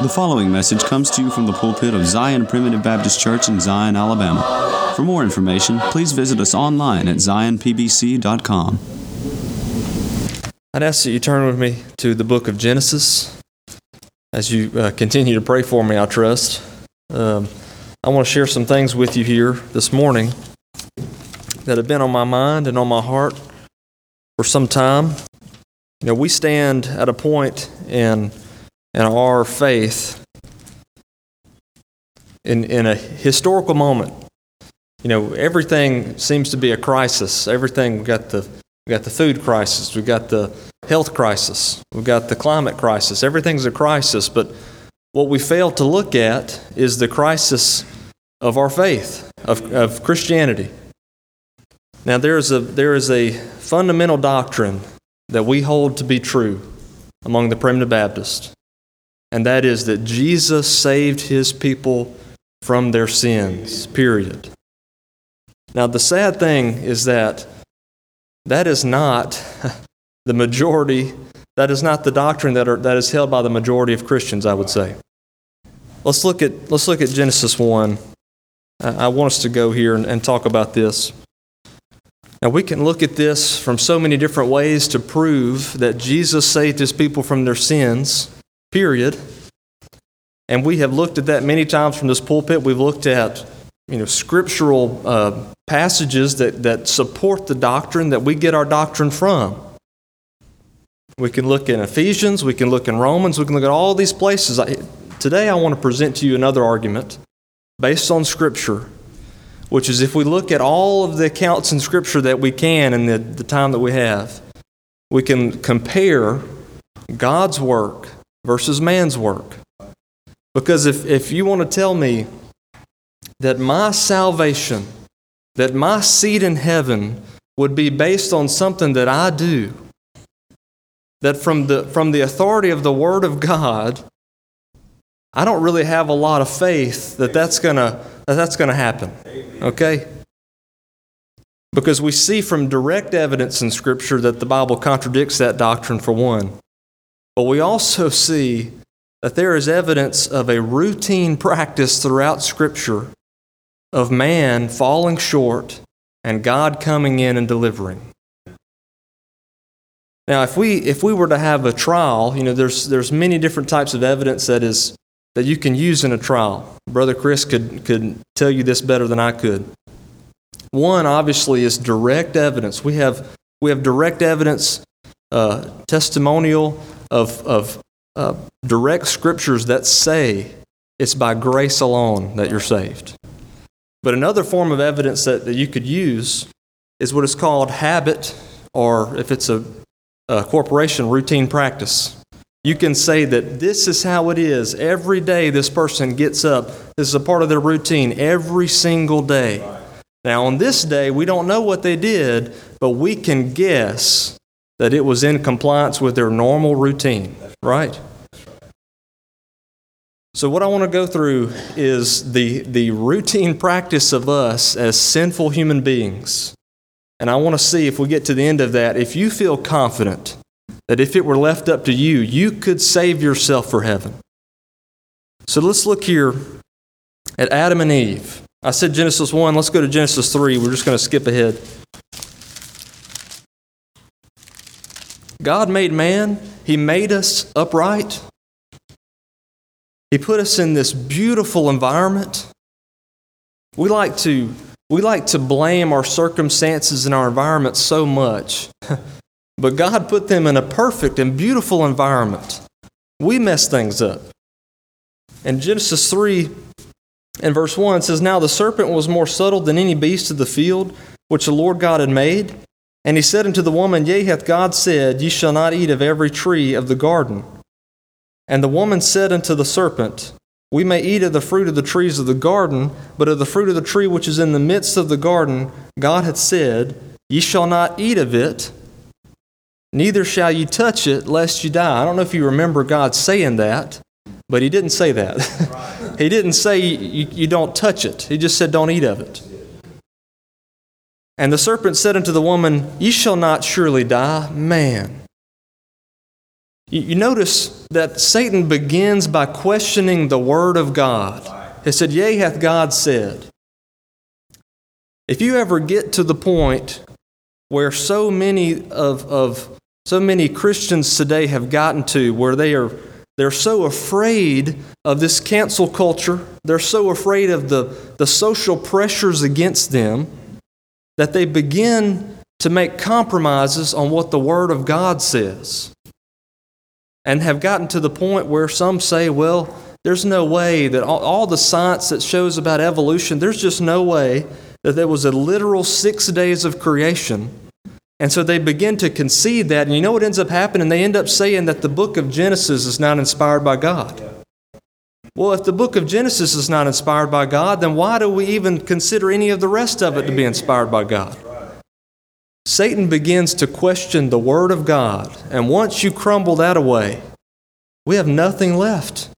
The following message comes to you from the pulpit of Zion Primitive Baptist Church in Zion, Alabama. For more information, please visit us online at zionpbc.com. I'd ask that you turn with me to the book of Genesis as you uh, continue to pray for me, I trust. Um, I want to share some things with you here this morning that have been on my mind and on my heart for some time. You know, we stand at a point in and our faith in, in a historical moment. You know, everything seems to be a crisis. Everything, we've got the, we got the food crisis, we've got the health crisis, we've got the climate crisis. Everything's a crisis, but what we fail to look at is the crisis of our faith, of, of Christianity. Now, there is, a, there is a fundamental doctrine that we hold to be true among the primitive Baptists and that is that Jesus saved his people from their sins, period. Now, the sad thing is that that is not the majority, that is not the doctrine that, are, that is held by the majority of Christians, I would say. Let's look at, let's look at Genesis 1. Uh, I want us to go here and, and talk about this. Now, we can look at this from so many different ways to prove that Jesus saved his people from their sins period. And we have looked at that many times from this pulpit. We've looked at you know, scriptural uh, passages that, that support the doctrine that we get our doctrine from. We can look in Ephesians, we can look in Romans, we can look at all these places. I, today I want to present to you another argument based on Scripture, which is if we look at all of the accounts in Scripture that we can in the, the time that we have, we can compare God's work versus man's work. Because if, if you want to tell me that my salvation, that my seat in heaven would be based on something that I do, that from the, from the authority of the Word of God, I don't really have a lot of faith that that's going to that that's going to happen. Okay? Because we see from direct evidence in Scripture that the Bible contradicts that doctrine, for one. But we also see that there is evidence of a routine practice throughout Scripture of man falling short and God coming in and delivering. Now, if we, if we were to have a trial, you know, there's, there's many different types of evidence that, is, that you can use in a trial. Brother Chris could, could tell you this better than I could. One, obviously, is direct evidence. We have, we have direct evidence, uh, testimonial of, of uh, direct scriptures that say it's by grace alone that you're saved. But another form of evidence that, that you could use is what is called habit, or if it's a, a corporation, routine practice. You can say that this is how it is. Every day this person gets up. This is a part of their routine every single day. Now, on this day, we don't know what they did, but we can guess that it was in compliance with their normal routine, right? So, what I want to go through is the, the routine practice of us as sinful human beings. And I want to see if we get to the end of that, if you feel confident that if it were left up to you, you could save yourself for heaven. So, let's look here at Adam and Eve. I said Genesis 1, let's go to Genesis 3. We're just going to skip ahead. God made man, He made us upright. He put us in this beautiful environment. We like to, we like to blame our circumstances and our environment so much, but God put them in a perfect and beautiful environment. We mess things up. In Genesis 3 and verse 1 says, Now the serpent was more subtle than any beast of the field which the Lord God had made. And he said unto the woman, Yea, hath God said, Ye shall not eat of every tree of the garden. And the woman said unto the serpent, We may eat of the fruit of the trees of the garden, but of the fruit of the tree which is in the midst of the garden, God hath said, Ye shall not eat of it, neither shall ye touch it, lest ye die. I don't know if you remember God saying that, but He didn't say that. he didn't say you, you don't touch it, He just said, Don't eat of it. And the serpent said unto the woman, Ye shall not surely die. Man, You notice that Satan begins by questioning the Word of God. He said, Yea, hath God said. If you ever get to the point where so many of, of so many Christians today have gotten to where they are they're so afraid of this cancel culture, they're so afraid of the, the social pressures against them that they begin to make compromises on what the Word of God says. And have gotten to the point where some say, well, there's no way that all, all the science that shows about evolution, there's just no way that there was a literal six days of creation and so they begin to concede that. And you know what ends up happening? They end up saying that the book of Genesis is not inspired by God. Well, if the book of Genesis is not inspired by God, then why do we even consider any of the rest of it to be inspired by God? Satan begins to question the Word of God. And once you crumble that away, we have nothing left.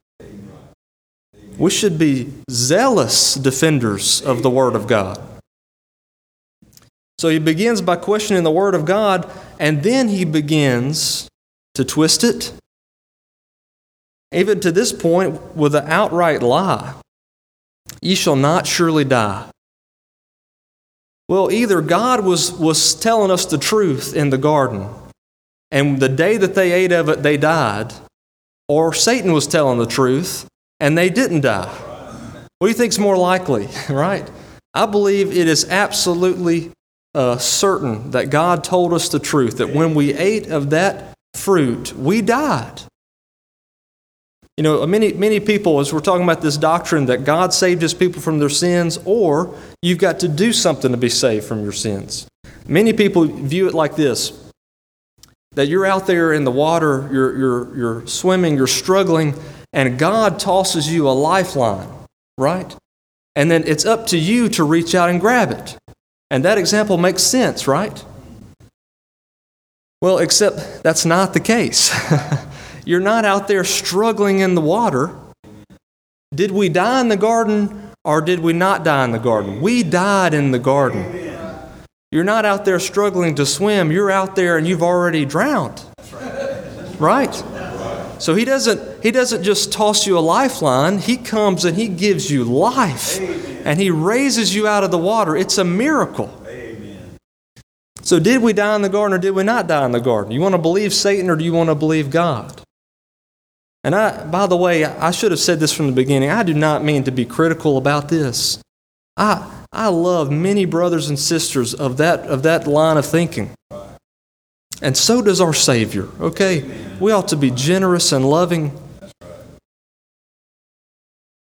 We should be zealous defenders of the Word of God. So he begins by questioning the Word of God, and then he begins to twist it. Even to this point, with an outright lie Ye shall not surely die. Well, either God was, was telling us the truth in the garden, and the day that they ate of it, they died, or Satan was telling the truth, and they didn't die. What do you think is more likely, right? I believe it is absolutely uh, certain that God told us the truth, that when we ate of that fruit, we died. You know, many, many people, as we're talking about this doctrine that God saved his people from their sins, or you've got to do something to be saved from your sins. Many people view it like this that you're out there in the water, you're, you're, you're swimming, you're struggling, and God tosses you a lifeline, right? And then it's up to you to reach out and grab it. And that example makes sense, right? Well, except that's not the case. You're not out there struggling in the water. Did we die in the garden or did we not die in the garden? We died in the garden. You're not out there struggling to swim. You're out there and you've already drowned. Right? So he doesn't he doesn't just toss you a lifeline. He comes and he gives you life and He raises you out of the water. It's a miracle. So, did we die in the garden or did we not die in the garden? You want to believe Satan or do you want to believe God? And I, by the way, I should have said this from the beginning. I do not mean to be critical about this. I, I love many brothers and sisters of that, of that line of thinking. And so does our Savior, okay? We ought to be generous and loving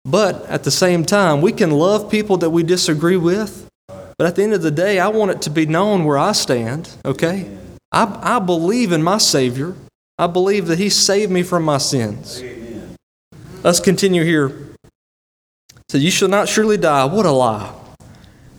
but at the same time, we can love people that we disagree with. But at the end of the day, I want it to be known where I stand, okay? I, I believe in my Savior. I believe that He saved me from my sins. Amen. Let's continue here. So, you shall not surely die. What a lie.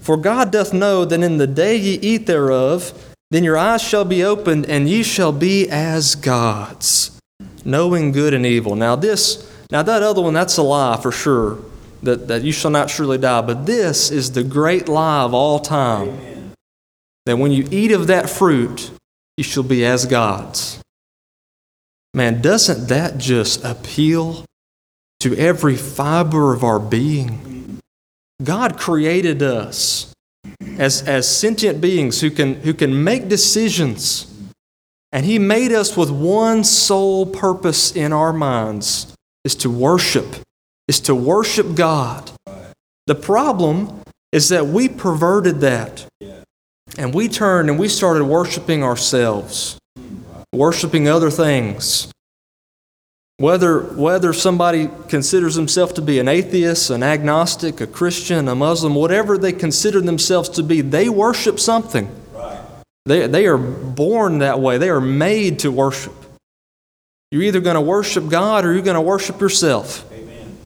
For God doth know that in the day ye eat thereof, then your eyes shall be opened, and ye shall be as gods, knowing good and evil. Now, this now, that other one, that's a lie for sure, that, that you shall not surely die. But this is the great lie of all time Amen. that when you eat of that fruit, you shall be as gods. Man, doesn't that just appeal to every fiber of our being? God created us as, as sentient beings who can, who can make decisions. And He made us with one sole purpose in our minds is to worship, is to worship God. The problem is that we perverted that. And we turned and we started worshiping ourselves, worshiping other things. Whether, whether somebody considers themselves to be an atheist, an agnostic, a Christian, a Muslim, whatever they consider themselves to be, they worship something. They, they are born that way. They are made to worship. You're either going to worship God or you're going to worship yourself. Amen.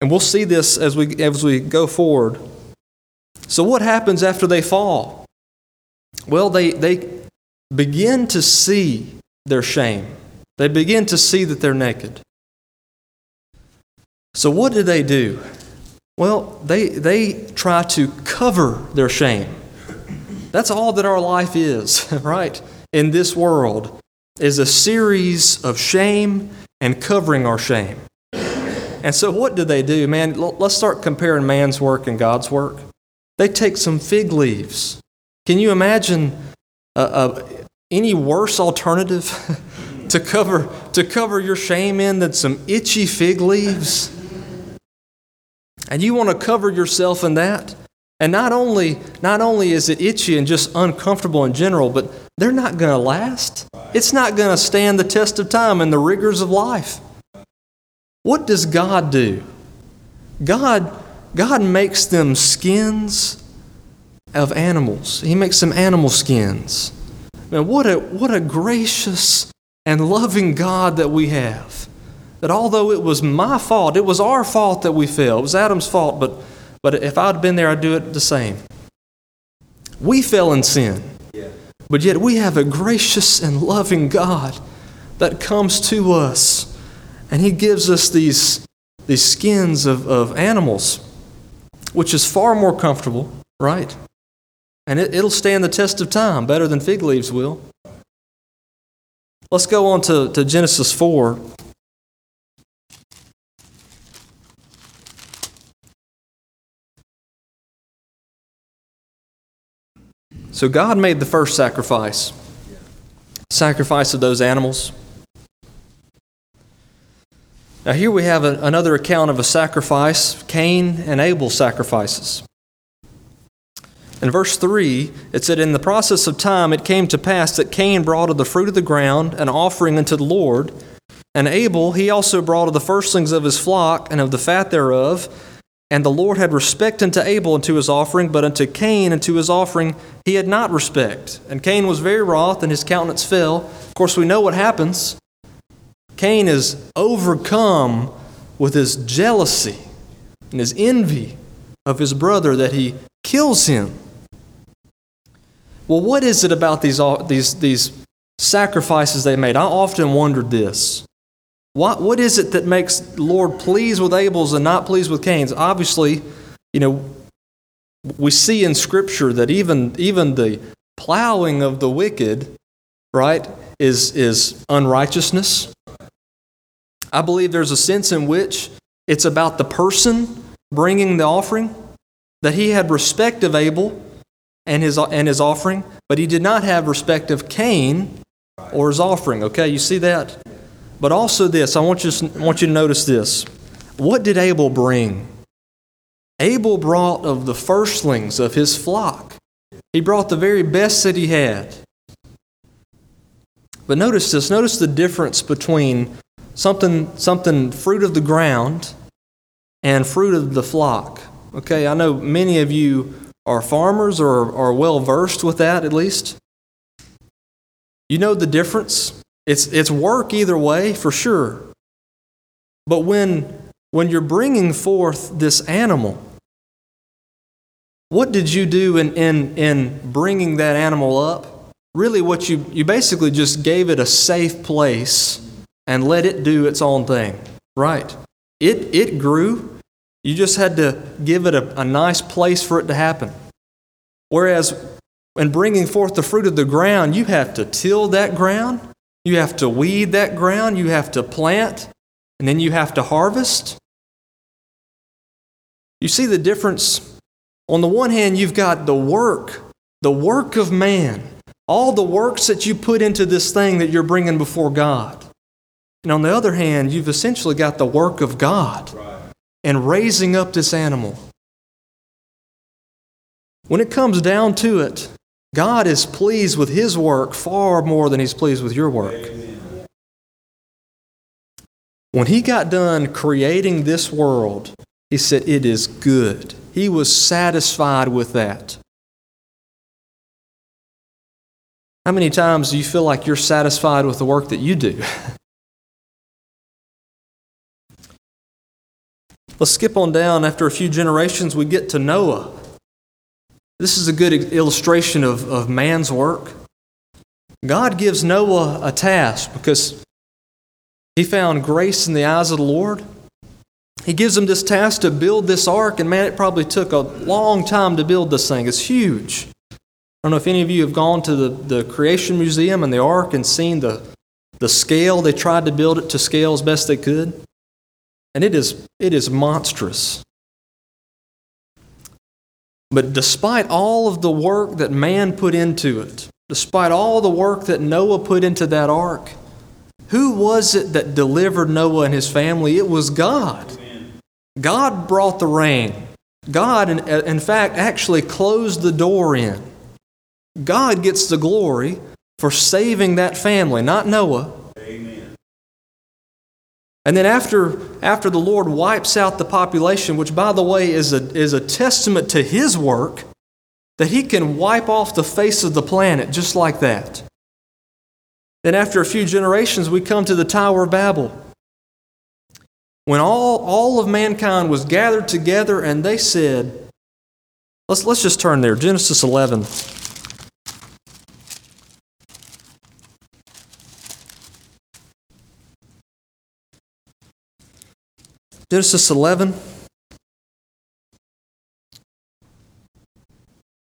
And we'll see this as we, as we go forward. So, what happens after they fall? Well, they, they begin to see their shame, they begin to see that they're naked. So, what do they do? Well, they, they try to cover their shame. That's all that our life is, right? In this world is a series of shame and covering our shame. And so, what do they do, man? Let's start comparing man's work and God's work. They take some fig leaves. Can you imagine uh, uh, any worse alternative to cover to cover your shame in than some itchy fig leaves? And you want to cover yourself in that? And not only not only is it itchy and just uncomfortable in general, but they're not going to last. It's not going to stand the test of time and the rigors of life. What does God do? God God makes them skins of animals. He makes some animal skins. Man, what a, what a gracious and loving God that we have. That although it was my fault, it was our fault that we fell. It was Adam's fault, but, but if I'd been there, I'd do it the same. We fell in sin. But yet we have a gracious and loving God that comes to us, and He gives us these, these skins of, of animals which is far more comfortable, right? And it, will stand the test of time better than fig leaves will. Let's go on to, to Genesis 4. So God made the first sacrifice, sacrifice of those animals. Now, here we have a, another account of a sacrifice Cain and Abel sacrifices. In verse 3, it said, In the process of time it came to pass that Cain brought of the fruit of the ground an offering unto the Lord, and Abel he also brought of the firstlings of his flock and of the fat thereof. And the Lord had respect unto Abel and to his offering, but unto Cain and to his offering he had not respect. And Cain was very wroth, and his countenance fell. Of course, we know what happens. Cain is overcome with his jealousy and his envy of his brother that he kills him. Well, what is it about these, uh, these, these sacrifices they made? I often wondered this. What, what is it that makes Lord pleased with Abel's and not pleased with Cain's? Obviously, you know, we see in Scripture that even, even the plowing of the wicked, right, is, is unrighteousness. I believe there's a sense in which it's about the person bringing the offering, that he had respect of Abel and his, and his offering, but he did not have respect of Cain or his offering. Okay, you see that? But also, this, I want you, I want you to notice this. What did Abel bring? Abel brought of the firstlings of his flock. He brought the very best that he had. But notice this notice the difference between something, something fruit of the ground and fruit of the flock. Okay, I know many of you are farmers or are well versed with that at least. You know the difference. It's, it's work either way, for sure. But when, when you're bringing forth this animal, what did you do in, in, in bringing that animal up? Really, what you, you basically just gave it a safe place and let it do its own thing. Right. It, it grew. You just had to give it a, a nice place for it to happen. Whereas in bringing forth the fruit of the ground, you have to till that ground, you have to weed that ground, you have to plant, and then you have to harvest. You see the difference? On the one hand, you've got the work, the work of man, all the works that you put into this thing that you're bringing before God. And on the other hand, you've essentially got the work of God and raising up this animal. When it comes down to it, God is pleased with His work far more than He's pleased with your work. Amen. When He got done creating this world, He said, It is good. He was satisfied with that. How many times do you feel like you're satisfied with the work that you do? Let's skip on down. After a few generations, we get to Noah. This is a good illustration of, of man's work. God gives Noah a task because he found grace in the eyes of the Lord. He gives him this task to build this ark, and man, it probably took a long time to build this thing. It's huge. I don't know if any of you have gone to the, the Creation Museum and the ark and seen the, the scale, they tried to build it to scale as best they could. And it is, it is monstrous. But despite all of the work that man put into it, despite all the work that Noah put into that ark, who was it that delivered Noah and his family? It was God. God brought the rain. God, in, in fact, actually closed the door in. God gets the glory for saving that family, not Noah. And then after, after the Lord wipes out the population, which by the way is a, is a testament to his work, that he can wipe off the face of the planet just like that. Then after a few generations, we come to the Tower of Babel. When all, all of mankind was gathered together and they said, let's, let's just turn there, Genesis 11. Genesis 11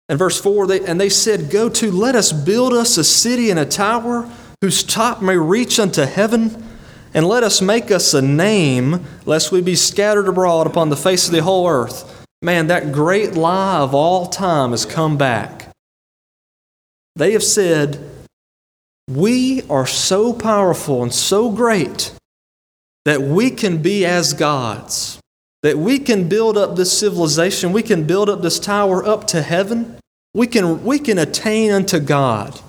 and verse 4 they, and they said, Go to, let us build us a city and a tower whose top may reach unto heaven, and let us make us a name, lest we be scattered abroad upon the face of the whole earth. Man, that great lie of all time has come back. They have said, We are so powerful and so great that we can be as gods, that we can build up this civilization, we can build up this tower up to heaven, we can, we can attain unto God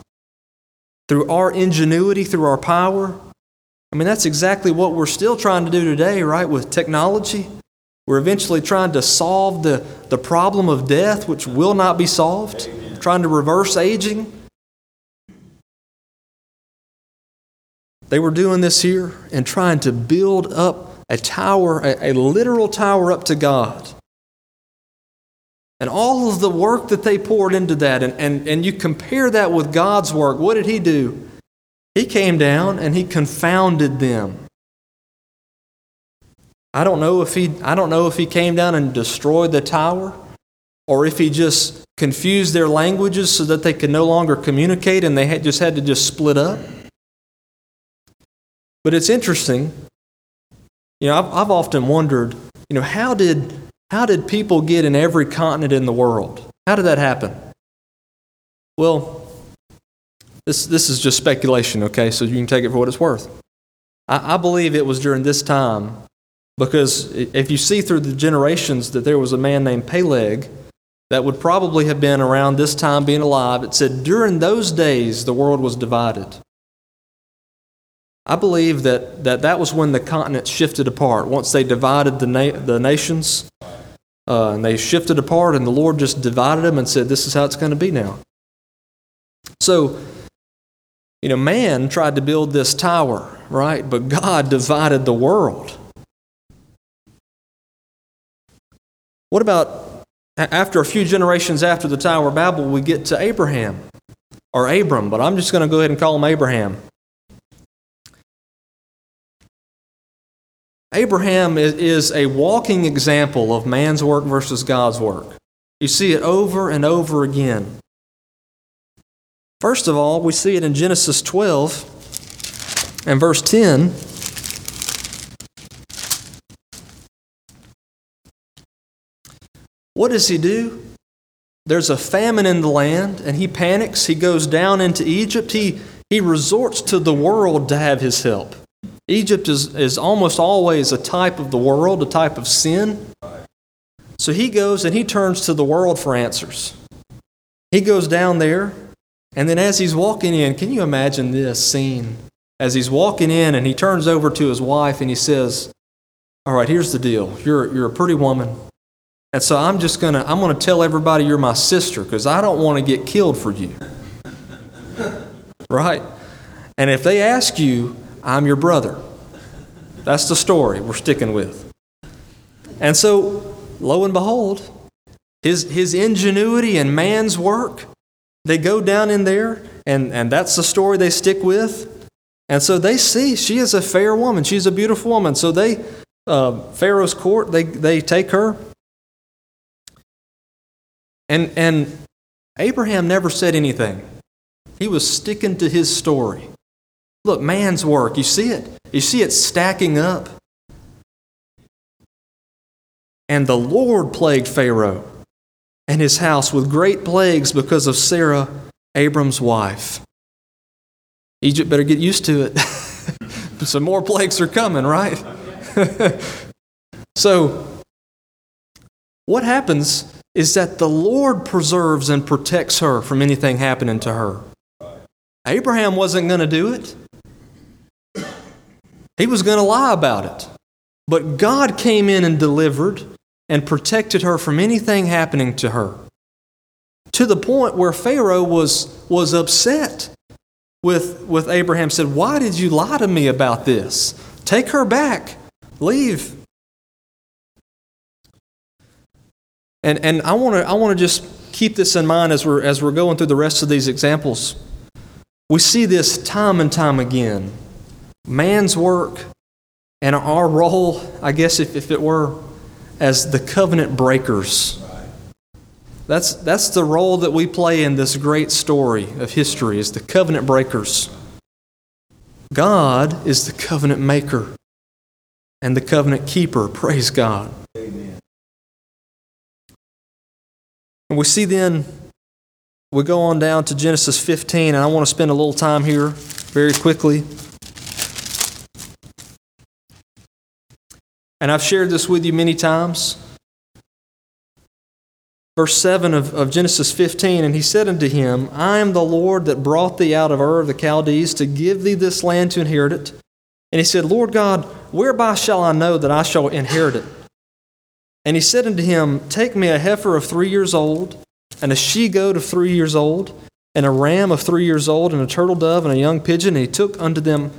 through our ingenuity, through our power. I mean, that's exactly what we're still trying to do today, right, with technology. We're eventually trying to solve the, the problem of death, which will not be solved, Amen. trying to reverse aging. They were doing this here and trying to build up a tower, a, a literal tower up to God. And all of the work that they poured into that, and, and, and you compare that with God's work, what did He do? He came down and He confounded them. I don't know if he, I don't know if he came down and destroyed the tower or if he just confused their languages so that they could no longer communicate and they had, just had to just split up. But it's interesting. You know, I've, I've often wondered, you know, how did, how did people get in every continent in the world? How did that happen? Well, this, this is just speculation, okay, so you can take it for what it's worth. I, I believe it was during this time because if you see through the generations that there was a man named Peleg that would probably have been around this time being alive, it said during those days the world was divided. I believe that, that that was when the continents shifted apart. Once they divided the, na- the nations, uh, and they shifted apart, and the Lord just divided them and said, This is how it's going to be now. So, you know, man tried to build this tower, right? But God divided the world. What about after a few generations after the Tower of Babel, we get to Abraham or Abram, but I'm just going to go ahead and call him Abraham. Abraham is a walking example of man's work versus God's work. You see it over and over again. First of all, we see it in Genesis 12 and verse 10. What does he do? There's a famine in the land, and he panics. He goes down into Egypt. He, he resorts to the world to have his help. Egypt is, is almost always a type of the world, a type of sin. So he goes and he turns to the world for answers. He goes down there, and then as he's walking in, can you imagine this scene? As he's walking in, and he turns over to his wife and he says, All right, here's the deal. You're, you're a pretty woman. And so I'm just going to I'm going to tell everybody you're my sister because I don't want to get killed for you. right? And if they ask you, I'm your brother. That's the story we're sticking with. And so, lo and behold, his, his ingenuity and man's work, they go down in there, and, and that's the story they stick with. And so they see she is a fair woman. She's a beautiful woman. So they, uh, Pharaoh's court, they, they take her. And, and Abraham never said anything. He was sticking to his story. Look, man's work. You see it? You see it stacking up? And the Lord plagued Pharaoh and his house with great plagues because of Sarah, Abram's wife. Egypt better get used to it. Some more plagues are coming, right? so, what happens is that the Lord preserves and protects her from anything happening to her. Abraham wasn't going to do it, he was going to lie about it. But God came in and delivered and protected her from anything happening to her. To the point where Pharaoh was, was upset with, with Abraham, said, Why did you lie to me about this? Take her back. Leave. And, and I want to I wanna just keep this in mind as we're, as we're going through the rest of these examples. We see this time and time again. Man's work and our role, I guess, if, if it were, as the covenant breakers. That's, that's the role that we play in this great story of history, is the covenant breakers. God is the covenant maker and the covenant keeper. Praise God. Amen. And we see then, we go on down to Genesis 15, and I want to spend a little time here very quickly. And I've shared this with you many times. Verse 7 of, of Genesis 15 And he said unto him, I am the Lord that brought thee out of Ur of the Chaldees to give thee this land to inherit it. And he said, Lord God, whereby shall I know that I shall inherit it? And he said unto him, Take me a heifer of three years old, and a she goat of three years old, and a ram of three years old, and a turtle dove, and a young pigeon. And he took unto them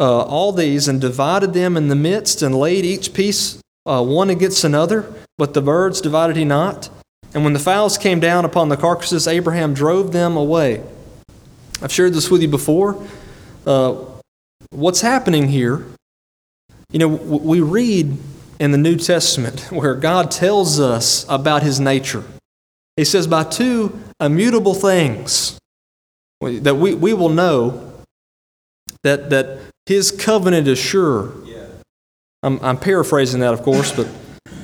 uh, all these and divided them in the midst, and laid each piece uh, one against another. But the birds divided he not. And when the fowls came down upon the carcasses, Abraham drove them away. I've shared this with you before. Uh, what's happening here? You know, we read in the New Testament where God tells us about his nature. He says, by two immutable things that we, we will know that, that his covenant is sure. I'm, I'm paraphrasing that, of course, but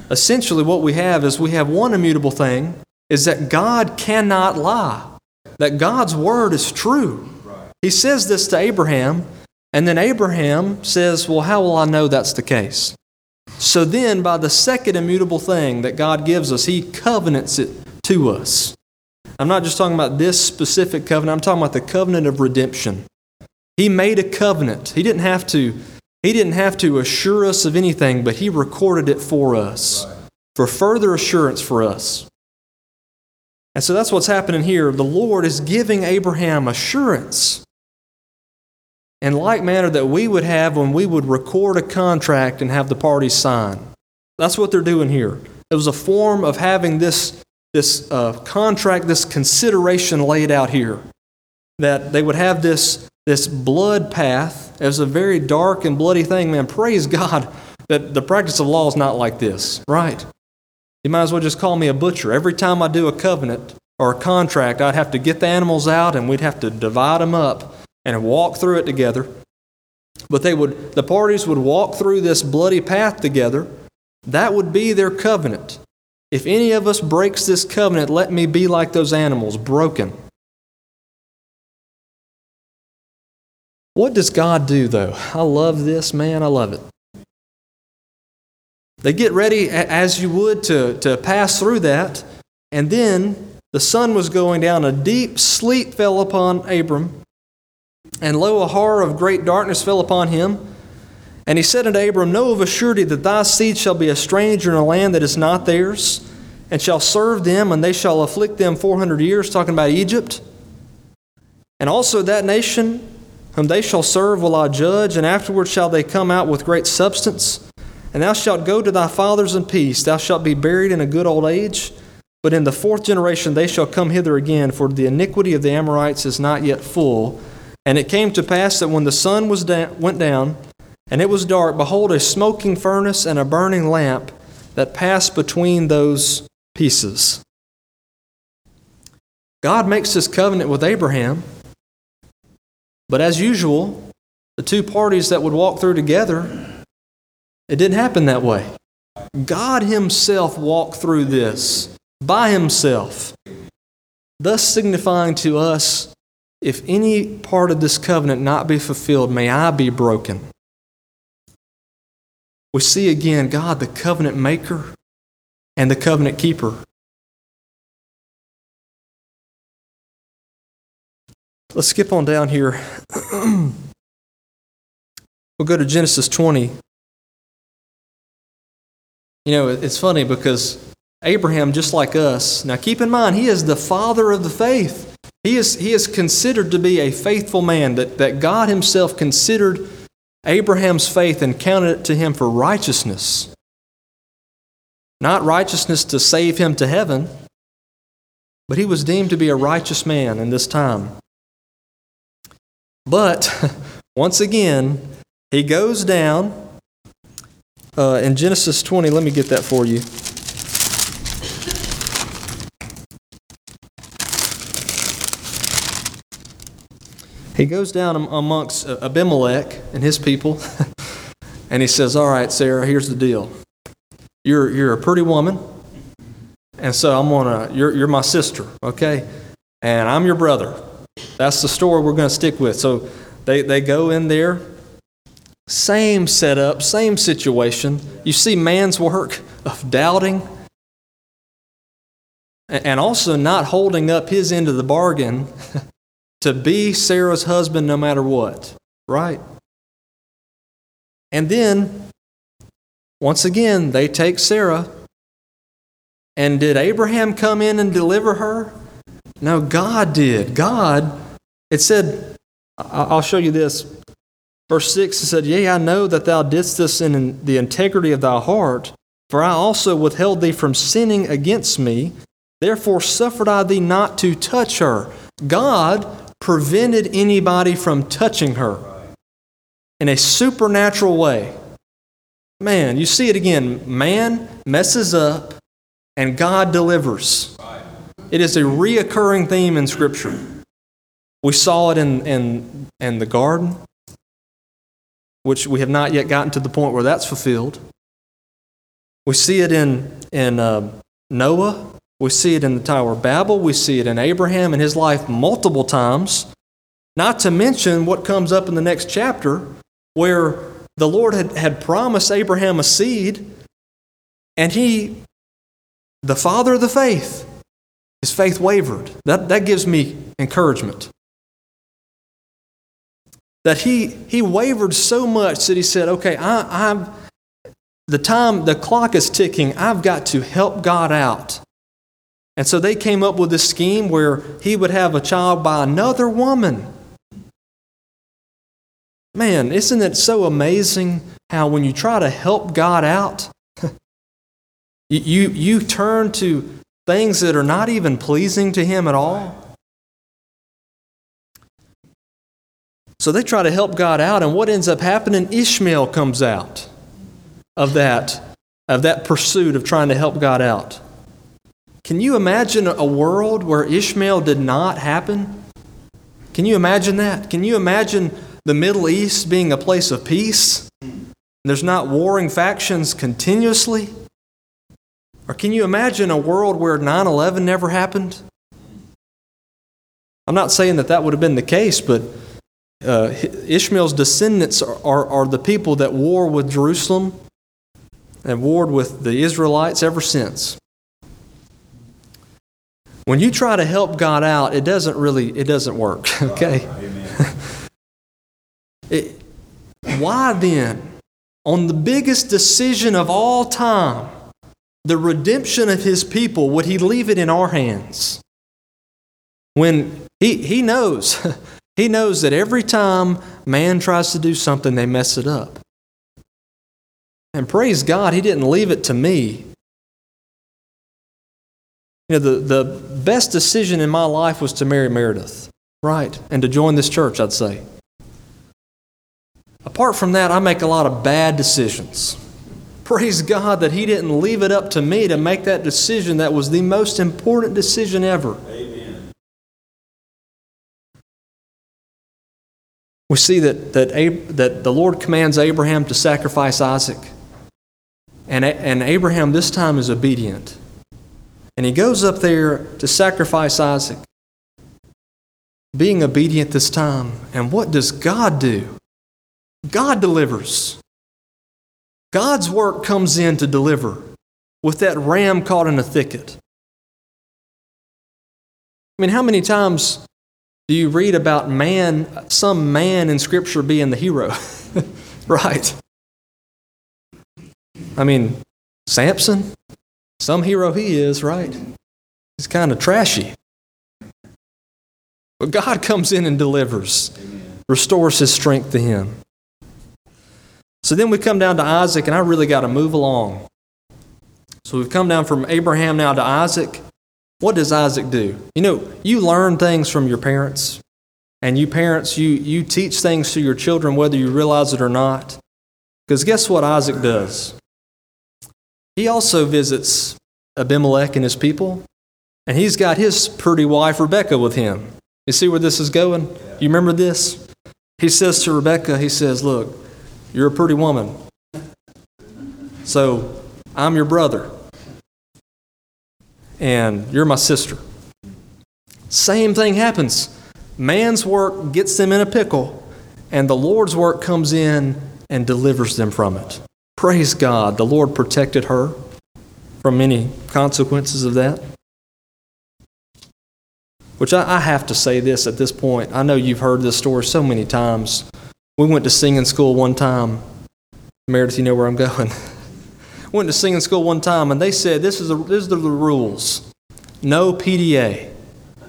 essentially what we have is we have one immutable thing is that God cannot lie, that God's word is true. He says this to Abraham, and then Abraham says, Well, how will I know that's the case? So then, by the second immutable thing that God gives us, He covenants it to us. I'm not just talking about this specific covenant, I'm talking about the covenant of redemption. He made a covenant. He didn't have to, he didn't have to assure us of anything, but He recorded it for us for further assurance for us. And so that's what's happening here. The Lord is giving Abraham assurance in like manner that we would have when we would record a contract and have the parties sign. That's what they're doing here. It was a form of having this, this uh, contract, this consideration laid out here. That they would have this, this blood path. Was a very dark and bloody thing, man. Praise God that the practice of law is not like this, right? You might as well just call me a butcher. Every time I do a covenant or a contract, I'd have to get the animals out and we'd have to divide them up and walk through it together. But they would, the parties would walk through this bloody path together. That would be their covenant. If any of us breaks this covenant, let me be like those animals, broken. What does God do, though? I love this, man. I love it. They get ready as you would to, to pass through that, and then the sun was going down. A deep sleep fell upon Abram, and lo, a horror of great darkness fell upon him. And he said unto Abram, Know of a surety that thy seed shall be a stranger in a land that is not theirs, and shall serve them, and they shall afflict them four hundred years, talking about Egypt. And also that nation whom they shall serve will I judge, and afterward shall they come out with great substance. And thou shalt go to thy fathers in peace. Thou shalt be buried in a good old age. But in the fourth generation they shall come hither again, for the iniquity of the Amorites is not yet full and it came to pass that when the sun was da- went down, and it was dark, behold, a smoking furnace and a burning lamp that passed between those pieces. God makes this covenant with Abraham, but as usual, the two parties that would walk through together. It didn't happen that way. God Himself walked through this by Himself, thus signifying to us if any part of this covenant not be fulfilled, may I be broken. We see again God, the covenant maker and the covenant keeper. Let's skip on down here. we'll go to Genesis 20. You know, it's funny because Abraham, just like us, now keep in mind, he is the father of the faith. He is, he is considered to be a faithful man, that, that God himself considered Abraham's faith and counted it to him for righteousness. Not righteousness to save him to heaven, but he was deemed to be a righteous man in this time. But once again, he goes down uh, in Genesis 20, let me get that for you. He goes down amongst uh, Abimelech and his people, and he says, All right, Sarah, here's the deal. You're, you're a pretty woman, and so I'm gonna, you're, you're my sister, okay? And I'm your brother. That's the story we're going to stick with. So they, they go in there same setup, same situation. You see man's work of doubting and also not holding up his end of the bargain to be Sarah's husband no matter what, right? And then, once again, they take Sarah. And did Abraham come in and deliver her? No, God did. God, it said, I'll show you this. Verse 6 it said, Yea, I know that thou didst this in the integrity of thy heart, for I also withheld thee from sinning against me. Therefore suffered I thee not to touch her. God prevented anybody from touching her in a supernatural way. Man, you see it again. Man messes up and God delivers. It is a reoccurring theme in Scripture. We saw it in, in, in the garden which we have not yet gotten to the point where that's fulfilled. We see it in, in uh, Noah. We see it in the Tower of Babel. We see it in Abraham and his life multiple times. Not to mention what comes up in the next chapter, where the Lord had, had promised Abraham a seed, and he, the father of the faith, his faith wavered. That, that gives me encouragement that he, he wavered so much that he said, okay, I, I'm, the time, the clock is ticking. I've got to help God out. And so they came up with this scheme where he would have a child by another woman. Man, isn't it so amazing how when you try to help God out, you, you turn to things that are not even pleasing to Him at all? So they try to help God out, and what ends up happening? Ishmael comes out of that, of that pursuit of trying to help God out. Can you imagine a world where Ishmael did not happen? Can you imagine that? Can you imagine the Middle East being a place of peace? There's not warring factions continuously? Or can you imagine a world where 9 11 never happened? I'm not saying that that would have been the case, but uh, Ishmael's descendants are, are, are, the people that war with Jerusalem and warred with the Israelites ever since. When you try to help God out, it doesn't really it doesn't work. Okay. it, why then, on the biggest decision of all time, the redemption of His people, would He leave it in our hands? When He He knows. He knows that every time man tries to do something, they mess it up. And praise God, He didn't leave it to me. You know, the, the best decision in my life was to marry Meredith, right? And to join this church, I'd say. Apart from that, I make a lot of bad decisions. Praise God that He didn't leave it up to me to make that decision that was the most important decision ever. Amen. we see that, that, Ab- that the Lord commands Abraham to sacrifice Isaac. And, and Abraham this time is obedient. And he goes up there to sacrifice Isaac, being obedient this time. And what does God do? God delivers. God's work comes in to deliver with that ram caught in a thicket. I mean, how many times do you read about man, some man in Scripture being the hero? right. I mean, Samson, some hero he is, right? He's kind of trashy. But God comes in and delivers, restores his strength to him. So then we come down to Isaac, and I really got to move along. So we've come down from Abraham now to Isaac. What does Isaac do? You know, you learn things from your parents, and you parents, you, you teach things to your children whether you realize it or not. Because guess what Isaac does? He also visits Abimelech and his people, and he's got his pretty wife Rebecca with him. You see where this is going? You remember this? He says to Rebecca, he says, Look, you're a pretty woman. So I'm your brother and you're my sister. Same thing happens. Man's work gets them in a pickle, and the Lord's work comes in and delivers them from it. Praise God. The Lord protected her from any consequences of that. Which I, I, have to say this at this point. I know you've heard this story so many times. We went to singing school one time. Meredith, you know where I'm going. went to singing school one time, and they said, This is, a, this is the rules no PDA.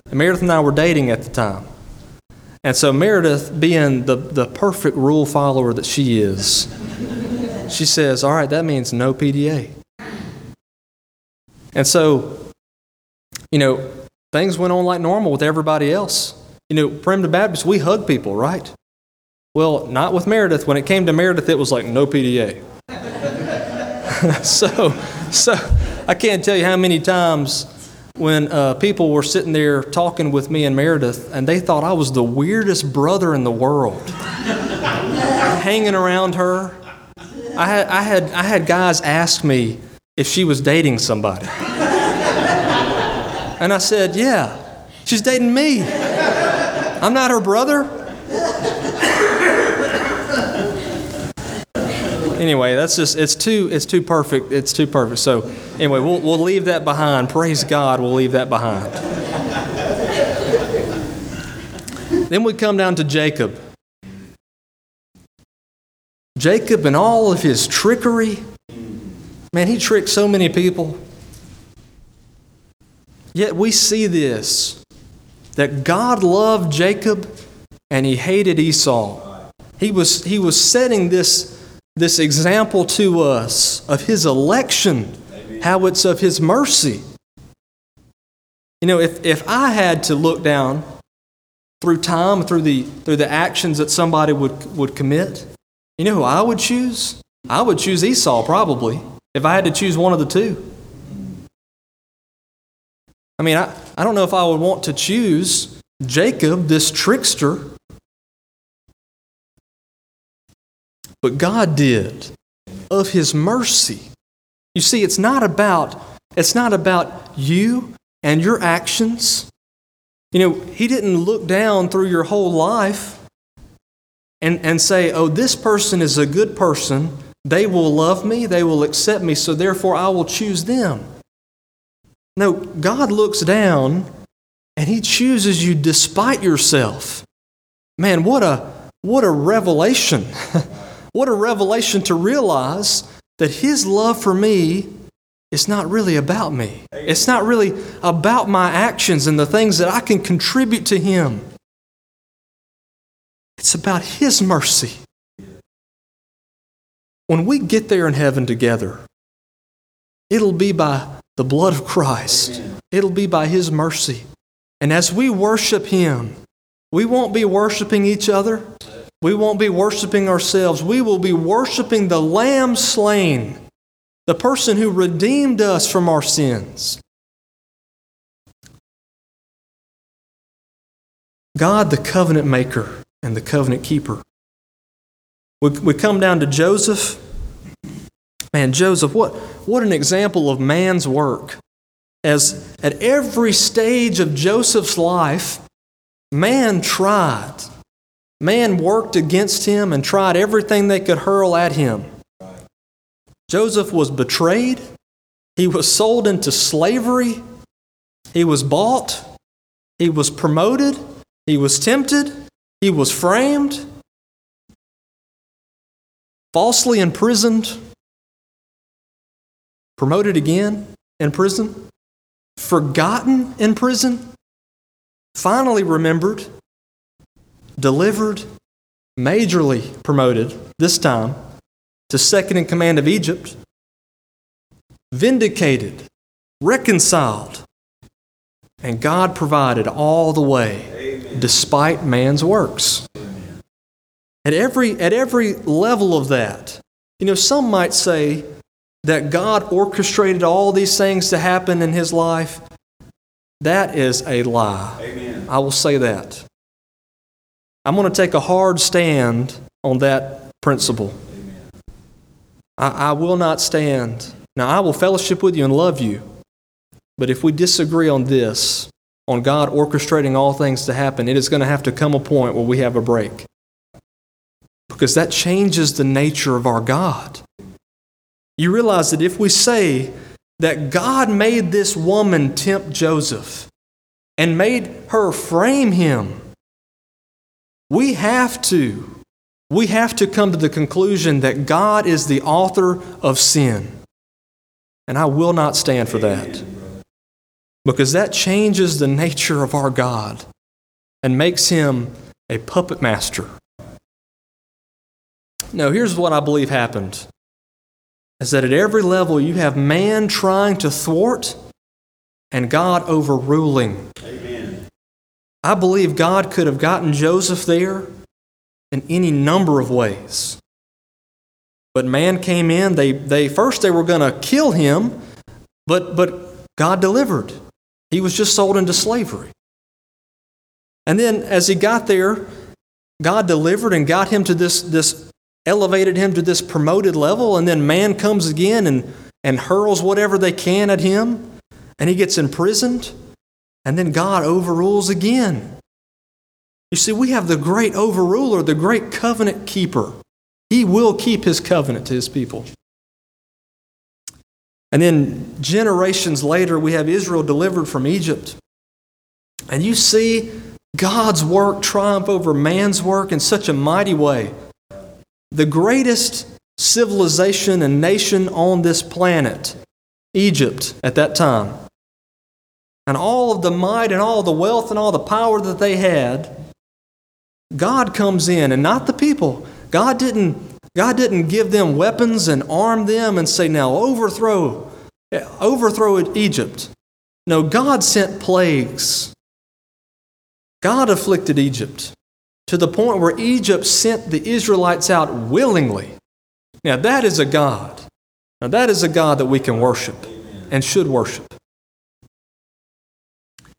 And Meredith and I were dating at the time. And so, Meredith, being the, the perfect rule follower that she is, she says, All right, that means no PDA. And so, you know, things went on like normal with everybody else. You know, Primitive Baptists, we hug people, right? Well, not with Meredith. When it came to Meredith, it was like no PDA. so, so I can't tell you how many times when uh, people were sitting there talking with me and Meredith, and they thought I was the weirdest brother in the world, hanging around her. I had, I, had, I had guys ask me if she was dating somebody. And I said, Yeah, she's dating me. I'm not her brother. Anyway, that's just it's too it's too perfect. It's too perfect. So anyway, we'll we'll leave that behind. Praise God, we'll leave that behind. then we come down to Jacob. Jacob and all of his trickery. Man, he tricked so many people. Yet we see this that God loved Jacob and he hated Esau. He was, he was setting this this example to us of His election, how it's of His mercy. You know, if, if I had to look down through time, through the, through the actions that somebody would, would commit, you know who I would choose? I would choose Esau, probably, if I had to choose one of the two. I mean, I, I don't know if I would want to choose Jacob, this trickster, but God did of his mercy. You see, it's not about it's not about you and your actions. You know, he didn't look down through your whole life and, and say, oh, this person is a good person. They will love me, they will accept me, so therefore I will choose them. No, God looks down and he chooses you despite yourself. Man, what a what a revelation. What a revelation to realize that His love for me is not really about me. It's not really about my actions and the things that I can contribute to Him. It's about His mercy. When we get there in heaven together, it'll be by the blood of Christ, it'll be by His mercy. And as we worship Him, we won't be worshiping each other. We won't be worshiping ourselves. We will be worshiping the Lamb slain, the person who redeemed us from our sins. God, the covenant maker and the covenant keeper. We, we come down to Joseph. Man, Joseph, what, what an example of man's work. As at every stage of Joseph's life, man tried. Man worked against him and tried everything they could hurl at him. Joseph was betrayed. He was sold into slavery. He was bought. He was promoted. He was tempted. He was framed. Falsely imprisoned. Promoted again in prison. Forgotten in prison. Finally remembered. Delivered. Majorly promoted, this time, to second in command of Egypt. Vindicated. Reconciled and God provided all the way, Amen. despite man's works. At every, at every level of that, you know, some might say that God orchestrated all these things to happen in his life. That is a lie. Amen. I will say that. I'm going to take a hard stand on that principle. I, I will not stand. Now, I will fellowship with you and love you. But if we disagree on this, on God orchestrating all things to happen, it is going to have to come a point where we have a break. Because that changes the nature of our God. You realize that if we say that God made this woman tempt Joseph and made her frame him, we have to we have to come to the conclusion that God is the author of sin. And I will not stand for that because that changes the nature of our God and makes him a puppet master. Now, here's what I believe happened is that at every level you have man trying to thwart and God overruling. Amen. I believe God could have gotten Joseph there in any number of ways. But man came in, they, they first they were going to kill him, but, but God delivered. He was just sold into slavery. And then as he got there, God delivered and got him to this, this elevated him to this promoted level, and then man comes again and, and hurls whatever they can at him, and he gets imprisoned, and then God overrules again. You see, we have the great overruler, the great covenant keeper. He will keep his covenant to his people. And then generations later, we have Israel delivered from Egypt. And you see God's work triumph over man's work in such a mighty way. The greatest civilization and nation on this planet, Egypt, at that time, and all of the might and all the wealth and all the power that they had, God comes in, and not the people. God didn't God didn't give them weapons and arm them and say, now overthrow, overthrow Egypt. No, God sent plagues. God afflicted Egypt to the point where Egypt sent the Israelites out willingly. Now, that is a God. Now, that is a God that we can worship and should worship.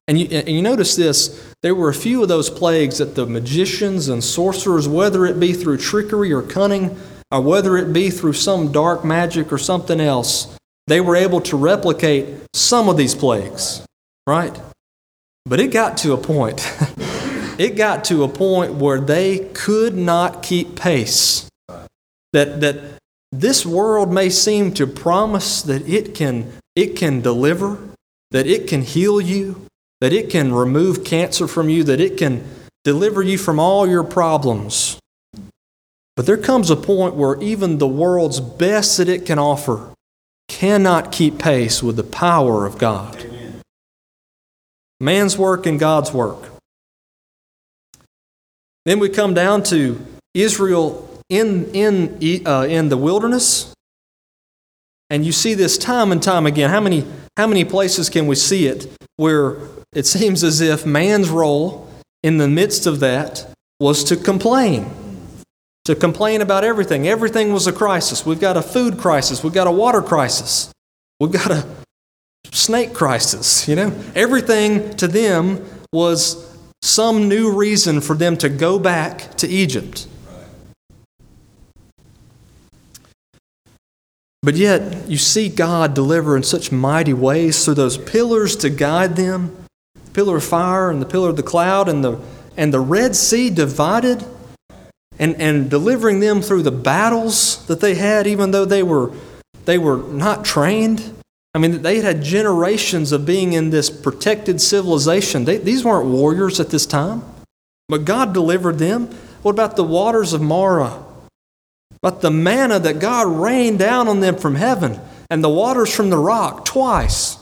And you, and you notice this there were a few of those plagues that the magicians and sorcerers, whether it be through trickery or cunning, or whether it be through some dark magic or something else, they were able to replicate some of these plagues, right? But it got to a point. it got to a point where they could not keep pace. That, that this world may seem to promise that it can, it can deliver, that it can heal you, that it can remove cancer from you, that it can deliver you from all your problems. But there comes a point where even the world's best that it can offer cannot keep pace with the power of God. Amen. Man's work and God's work. Then we come down to Israel in, in, uh, in the wilderness. And you see this time and time again. How many, how many places can we see it where it seems as if man's role in the midst of that was to complain. To complain about everything. Everything was a crisis. We've got a food crisis. We've got a water crisis. We've got a snake crisis. You know, everything to them was some new reason for them to go back to Egypt. But yet, you see God deliver in such mighty ways through those pillars to guide them the pillar of fire and the pillar of the cloud, and the, and the Red Sea divided, and, and delivering them through the battles that they had, even though they were, they were not trained. I mean, they had generations of being in this protected civilization. They, these weren't warriors at this time, but God delivered them. What about the waters of Marah? But the manna that God rained down on them from heaven and the waters from the rock twice.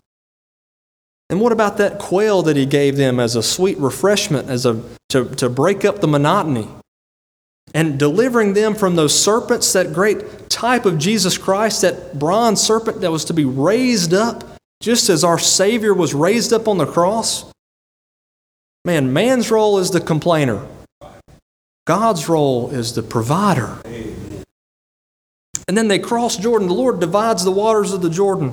And what about that quail that he gave them as a sweet refreshment, as a, to, to break up the monotony? And delivering them from those serpents, that great type of Jesus Christ, that bronze serpent that was to be raised up, just as our Savior was raised up on the cross. Man, man's role is the complainer, God's role is the provider. And then they cross Jordan. The Lord divides the waters of the Jordan.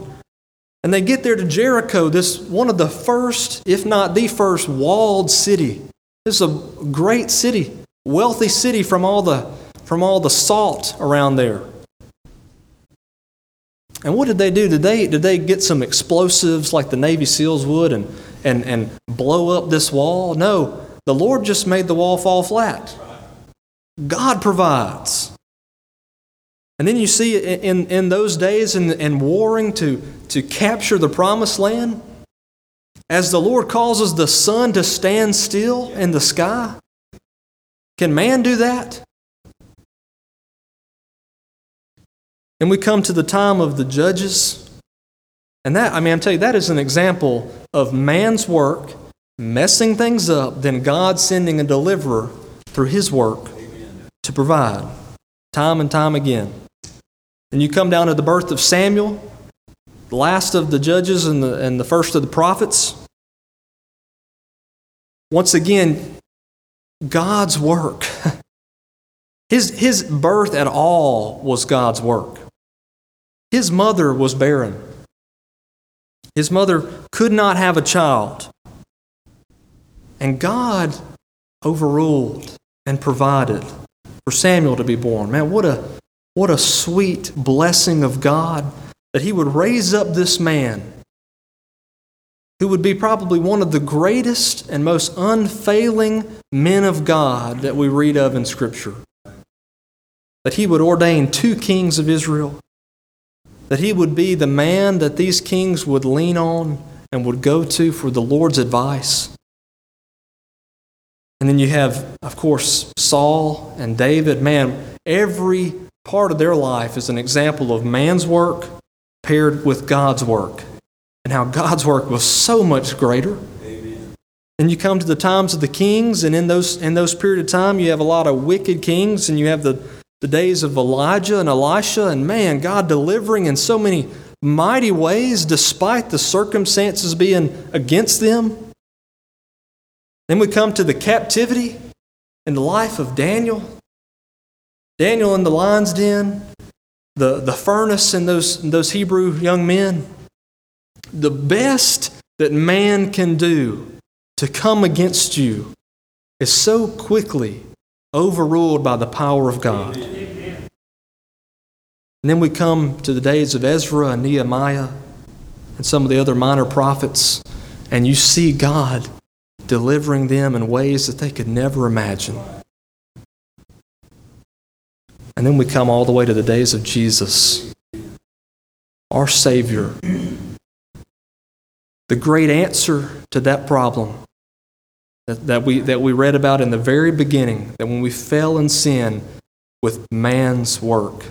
And they get there to Jericho, this one of the first, if not the first, walled city. This is a great city, wealthy city from all the from all the salt around there. And what did they do? Did they did they get some explosives like the Navy SEALs would and and, and blow up this wall? No. The Lord just made the wall fall flat. God provides. And then you see in, in those days in, in warring to, to capture the promised land, as the Lord causes the sun to stand still in the sky, can man do that? And we come to the time of the judges. And that, I mean, I'm telling you, that is an example of man's work messing things up, then God sending a deliverer through his work to provide time and time again. And you come down to the birth of Samuel, the last of the judges and the, and the first of the prophets. Once again, God's work. His, his birth at all was God's work. His mother was barren. His mother could not have a child. And God overruled and provided for Samuel to be born. Man, what a, what a sweet blessing of God that He would raise up this man who would be probably one of the greatest and most unfailing men of God that we read of in Scripture. That He would ordain two kings of Israel. That He would be the man that these kings would lean on and would go to for the Lord's advice. And then you have, of course, Saul and David. Man, every part of their life is an example of man's work paired with God's work, and how God's work was so much greater. Amen. And you come to the times of the kings, and in those in those period of time, you have a lot of wicked kings, and you have the, the days of Elijah and Elisha, and man, God delivering in so many mighty ways despite the circumstances being against them. Then we come to the captivity and the life of Daniel. Daniel in the lion's den, the, the furnace and those, those Hebrew young men. The best that man can do to come against you is so quickly overruled by the power of God. And then we come to the days of Ezra and Nehemiah and some of the other minor prophets, and you see God delivering them in ways that they could never imagine. And then we come all the way to the days of Jesus, our Savior. The great answer to that problem that, that, we, that we read about in the very beginning, that when we fell in sin with man's work,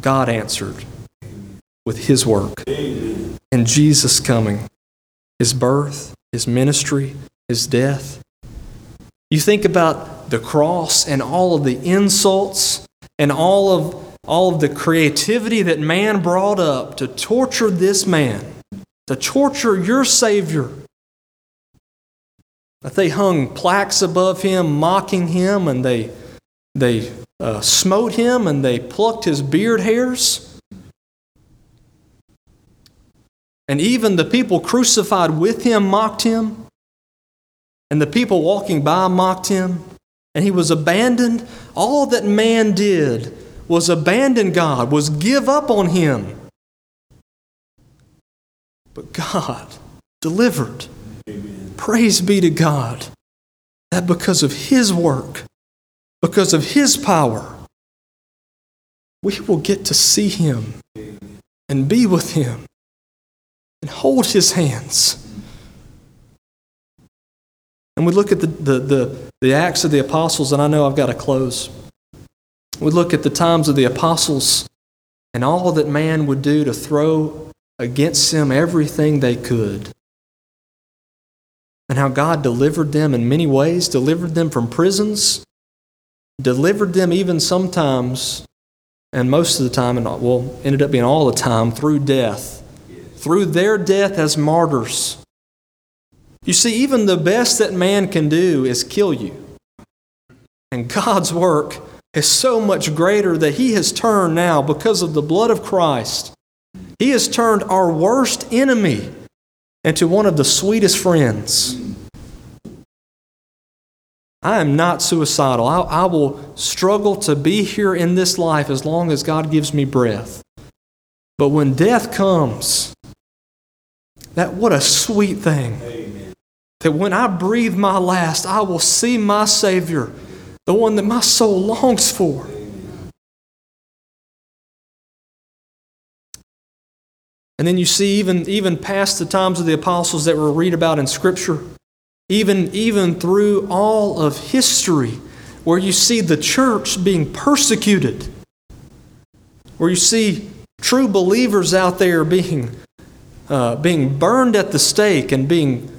God answered with His work. And Jesus coming, His birth, His ministry, His death. You think about the cross and all of the insults and all of all of the creativity that man brought up to torture this man, to torture your Savior. That they hung plaques above him, mocking him, and they, they uh, smote him and they plucked his beard hairs. And even the people crucified with him mocked him. and the people walking by mocked him, and he was abandoned. All that man did was abandon God, was give up on him. But God delivered. Amen. Praise be to God that because of his work, because of his power, we will get to see him and be with him and hold his hands. And we look at the, the, the, the Acts of the Apostles, and I know I've got to close. We look at the times of the apostles and all that man would do to throw against them everything they could. And how God delivered them in many ways, delivered them from prisons, delivered them even sometimes, and most of the time, and well, ended up being all the time, through death, through their death as martyrs. You see, even the best that man can do is kill you. And God's work is so much greater that He has turned now, because of the blood of Christ, He has turned our worst enemy into one of the sweetest friends. I am not suicidal. I, I, will struggle to be here in this life as long as God gives me breath. But when death comes, that what a sweet thing. Amen. That when I breathe my last, I will see my Savior the one that my soul longs for. And then you see, even, even past the times of the apostles that we read about in Scripture, even, even through all of history, where you see the church being persecuted, where you see true believers out there being, uh, being burned at the stake and being,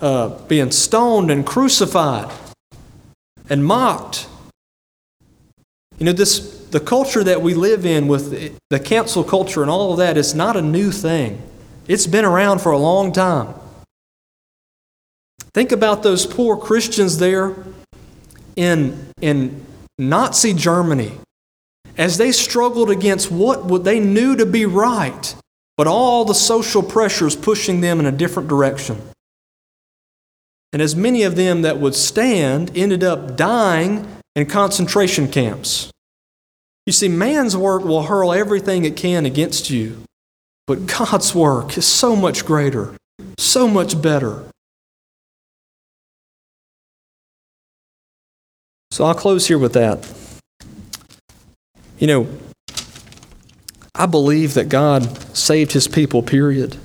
uh, being stoned and crucified and mocked. You know, this the culture that we live in with the cancel culture and all of that is not a new thing. It's been around for a long time. Think about those poor Christians there in, in Nazi Germany as they struggled against what they knew to be right, but all the social pressures pushing them in a different direction. And as many of them that would stand ended up dying in concentration camps. You see, man's work will hurl everything it can against you, but God's work is so much greater, so much better. So I'll close here with that. You know, I believe that God saved his people, period.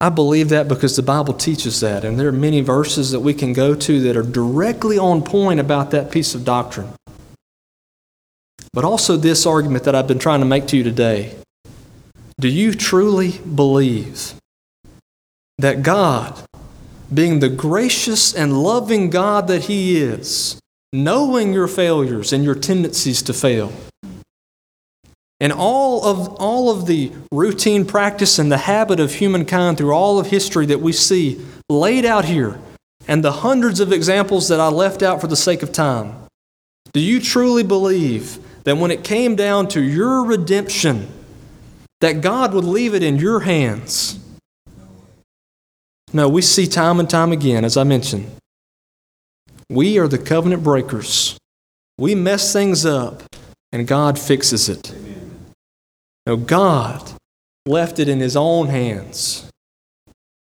I believe that because the Bible teaches that, and there are many verses that we can go to that are directly on point about that piece of doctrine. But also, this argument that I've been trying to make to you today do you truly believe that God, being the gracious and loving God that He is, knowing your failures and your tendencies to fail, and all of, all of the routine practice and the habit of humankind through all of history that we see laid out here, and the hundreds of examples that I left out for the sake of time, do you truly believe that when it came down to your redemption, that God would leave it in your hands? No, we see time and time again, as I mentioned, we are the covenant breakers. We mess things up, and God fixes it. No, God left it in His own hands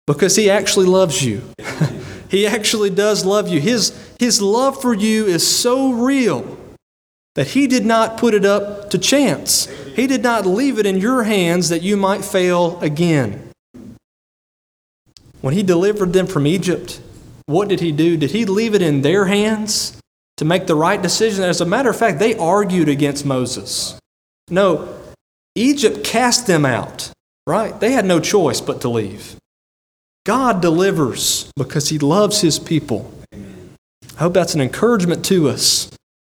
because He actually loves you. he actually does love you. His, his love for you is so real that He did not put it up to chance. He did not leave it in your hands that you might fail again. When He delivered them from Egypt, what did He do? Did He leave it in their hands to make the right decision? As a matter of fact, they argued against Moses. No, Egypt cast them out, right? They had no choice but to leave. God delivers because He loves His people. I hope that's an encouragement to us.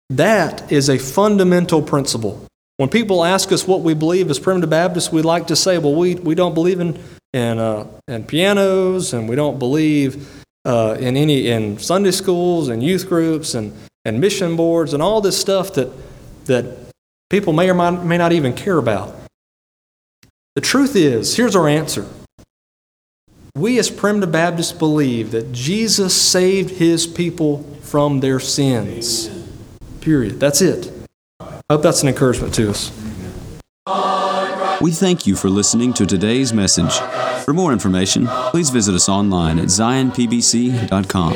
That is a fundamental principle. When people ask us what we believe as primitive Baptists, we like to say, well, we, we don't believe in, in, uh, in pianos and we don't believe uh, in any in Sunday schools and youth groups and, and mission boards and all this stuff that, that people may or may not even care about. The truth is, here's our answer We as Primitive Baptists believe that Jesus saved his people from their sins. Period. That's it. I hope that's an encouragement to us. We thank you for listening to today's message. For more information, please visit us online at zionpbc.com.